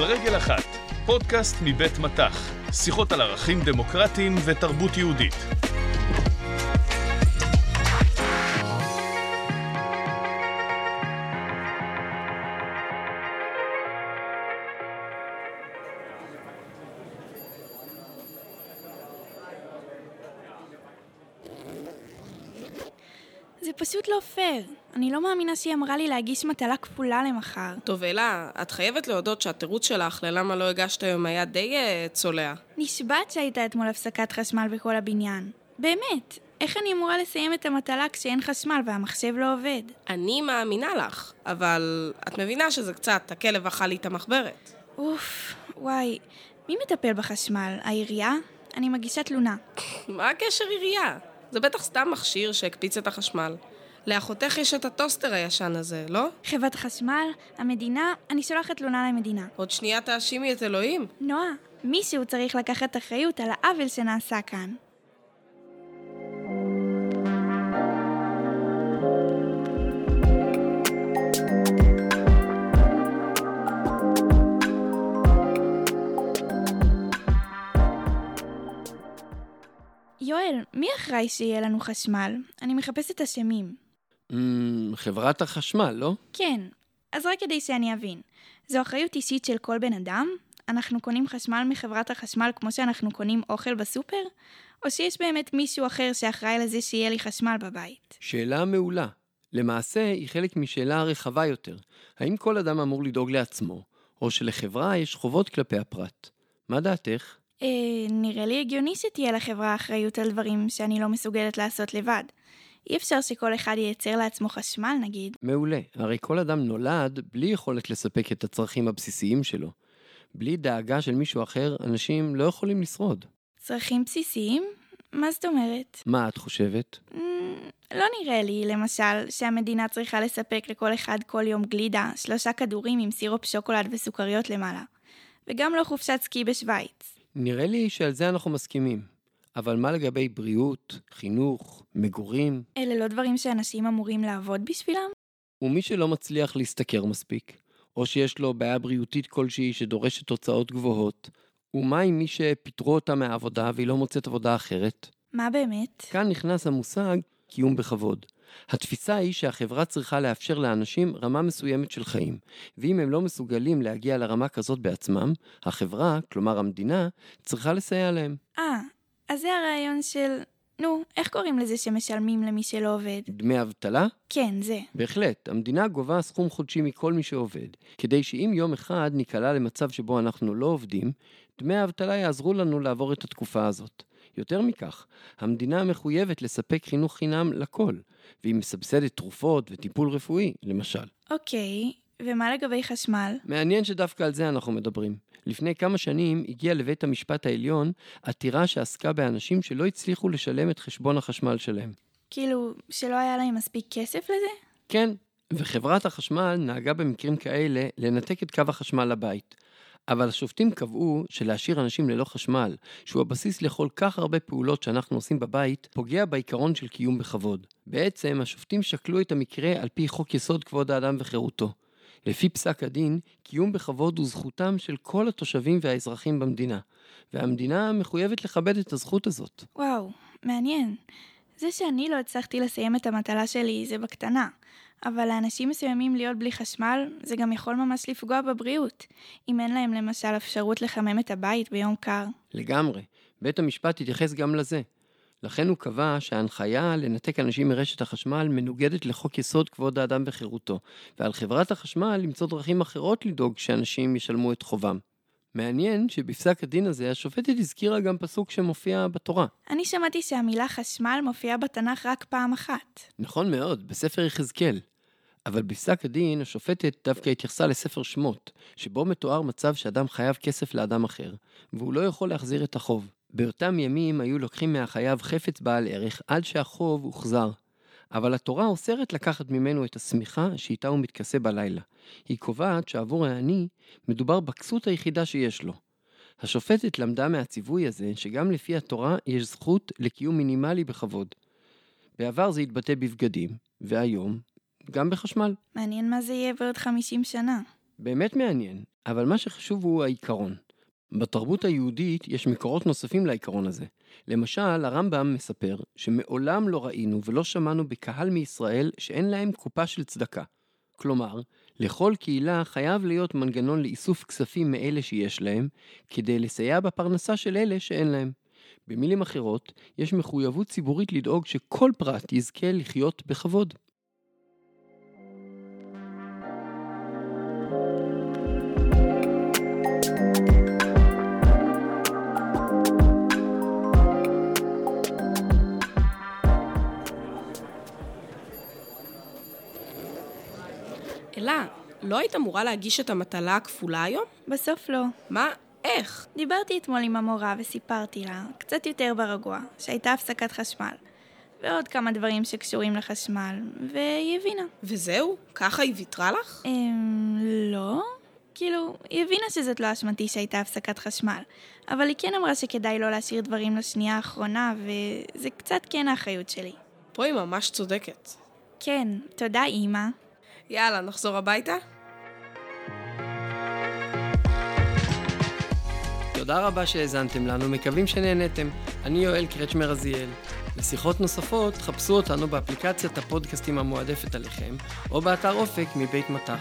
על רגל אחת, פודקאסט מבית מטח, שיחות על ערכים דמוקרטיים ותרבות יהודית. זה פשוט לא פייר. אני לא מאמינה שהיא אמרה לי להגיש מטלה כפולה למחר. טוב, אלה, את חייבת להודות שהתירוץ שלך ללמה לא הגשת היום היה די uh, צולע. נשבעת שהייתה אתמול הפסקת חשמל בכל הבניין. באמת, איך אני אמורה לסיים את המטלה כשאין חשמל והמחשב לא עובד? אני מאמינה לך, אבל את מבינה שזה קצת, הכלב אכל לי את המחברת. אוף, וואי, מי מטפל בחשמל? העירייה? אני מגישה תלונה. מה הקשר עירייה? זה בטח סתם מכשיר שהקפיץ את החשמל. לאחותך יש את הטוסטר הישן הזה, לא? חברת החשמל, המדינה, אני שולחת תלונה למדינה. עוד שנייה תאשימי את אלוהים. נועה, מישהו צריך לקחת אחריות על העוול שנעשה כאן. יואל, מי אחראי שיהיה לנו חשמל? אני מחפשת אשמים. Mm, חברת החשמל, לא? כן, אז רק כדי שאני אבין. זו אחריות אישית של כל בן אדם? אנחנו קונים חשמל מחברת החשמל כמו שאנחנו קונים אוכל בסופר? או שיש באמת מישהו אחר שאחראי לזה שיהיה לי חשמל בבית? שאלה מעולה. למעשה, היא חלק משאלה רחבה יותר. האם כל אדם אמור לדאוג לעצמו, או שלחברה יש חובות כלפי הפרט? מה דעתך? אה, נראה לי הגיוני שתהיה לחברה אחריות על דברים שאני לא מסוגלת לעשות לבד. אי אפשר שכל אחד ייצר לעצמו חשמל, נגיד. מעולה. הרי כל אדם נולד בלי יכולת לספק את הצרכים הבסיסיים שלו. בלי דאגה של מישהו אחר, אנשים לא יכולים לשרוד. צרכים בסיסיים? מה זאת אומרת? מה את חושבת? Mm, לא נראה לי, למשל, שהמדינה צריכה לספק לכל אחד כל יום גלידה, שלושה כדורים עם סירופ שוקולד וסוכריות למעלה. וגם לא חופשת סקי בשוויץ. נראה לי שעל זה אנחנו מסכימים. אבל מה לגבי בריאות, חינוך, מגורים? אלה לא דברים שאנשים אמורים לעבוד בשבילם? ומי שלא מצליח להשתכר מספיק, או שיש לו בעיה בריאותית כלשהי שדורשת תוצאות גבוהות, ומה עם מי שפיטרו אותה מהעבודה והיא לא מוצאת עבודה אחרת? מה באמת? כאן נכנס המושג קיום בכבוד. התפיסה היא שהחברה צריכה לאפשר לאנשים רמה מסוימת של חיים, ואם הם לא מסוגלים להגיע לרמה כזאת בעצמם, החברה, כלומר המדינה, צריכה לסייע להם. אה, אז זה הרעיון של... נו, איך קוראים לזה שמשלמים למי שלא עובד? דמי אבטלה? כן, זה. בהחלט, המדינה גובה סכום חודשי מכל מי שעובד, כדי שאם יום אחד ניקלע למצב שבו אנחנו לא עובדים, דמי האבטלה יעזרו לנו לעבור את התקופה הזאת. יותר מכך, המדינה מחויבת לספק חינוך חינם לכל, והיא מסבסדת תרופות וטיפול רפואי, למשל. אוקיי, ומה לגבי חשמל? מעניין שדווקא על זה אנחנו מדברים. לפני כמה שנים הגיעה לבית המשפט העליון עתירה שעסקה באנשים שלא הצליחו לשלם את חשבון החשמל שלהם. כאילו, שלא היה להם מספיק כסף לזה? כן, וחברת החשמל נהגה במקרים כאלה לנתק את קו החשמל לבית. אבל השופטים קבעו שלהשאיר אנשים ללא חשמל, שהוא הבסיס לכל כך הרבה פעולות שאנחנו עושים בבית, פוגע בעיקרון של קיום בכבוד. בעצם, השופטים שקלו את המקרה על פי חוק יסוד כבוד האדם וחירותו. לפי פסק הדין, קיום בכבוד הוא זכותם של כל התושבים והאזרחים במדינה, והמדינה מחויבת לכבד את הזכות הזאת. וואו, מעניין. זה שאני לא הצלחתי לסיים את המטלה שלי זה בקטנה, אבל לאנשים מסוימים להיות בלי חשמל, זה גם יכול ממש לפגוע בבריאות, אם אין להם למשל אפשרות לחמם את הבית ביום קר. לגמרי. בית המשפט התייחס גם לזה. לכן הוא קבע שההנחיה לנתק אנשים מרשת החשמל מנוגדת לחוק יסוד כבוד האדם וחירותו, ועל חברת החשמל למצוא דרכים אחרות לדאוג שאנשים ישלמו את חובם. מעניין שבפסק הדין הזה השופטת הזכירה גם פסוק שמופיע בתורה. אני שמעתי שהמילה חשמל מופיעה בתנ"ך רק פעם אחת. נכון מאוד, בספר יחזקאל. אבל בפסק הדין השופטת דווקא התייחסה לספר שמות, שבו מתואר מצב שאדם חייב כסף לאדם אחר, והוא לא יכול להחזיר את החוב. באותם ימים היו לוקחים מהחייב חפץ בעל ערך עד שהחוב הוחזר. אבל התורה אוסרת לקחת ממנו את השמיכה שאיתה הוא מתכסה בלילה. היא קובעת שעבור העני מדובר בכסות היחידה שיש לו. השופטת למדה מהציווי הזה שגם לפי התורה יש זכות לקיום מינימלי בכבוד. בעבר זה התבטא בבגדים, והיום גם בחשמל. מעניין מה זה יהיה בעוד 50 שנה. באמת מעניין. אבל מה שחשוב הוא העיקרון. בתרבות היהודית יש מקורות נוספים לעיקרון הזה. למשל, הרמב"ם מספר שמעולם לא ראינו ולא שמענו בקהל מישראל שאין להם קופה של צדקה. כלומר, לכל קהילה חייב להיות מנגנון לאיסוף כספים מאלה שיש להם, כדי לסייע בפרנסה של אלה שאין להם. במילים אחרות, יש מחויבות ציבורית לדאוג שכל פרט יזכה לחיות בכבוד. אלה, לא היית אמורה להגיש את המטלה הכפולה היום? בסוף לא. מה? איך? דיברתי אתמול עם המורה וסיפרתי לה, קצת יותר ברגוע, שהייתה הפסקת חשמל. ועוד כמה דברים שקשורים לחשמל, והיא הבינה. וזהו? ככה היא ויתרה לך? אמ... לא? כאילו, היא הבינה שזאת לא אשמתי שהייתה הפסקת חשמל, אבל היא כן אמרה שכדאי לא להשאיר דברים לשנייה האחרונה, וזה קצת כן האחריות שלי. פה היא ממש צודקת. כן, תודה אימא. יאללה, נחזור הביתה? תודה רבה שהאזנתם לנו, מקווים שנהנתם. אני יואל קרצ'מר רזיאל. לשיחות נוספות, חפשו אותנו באפליקציית הפודקאסטים המועדפת עליכם, או באתר אופק מבית מטח.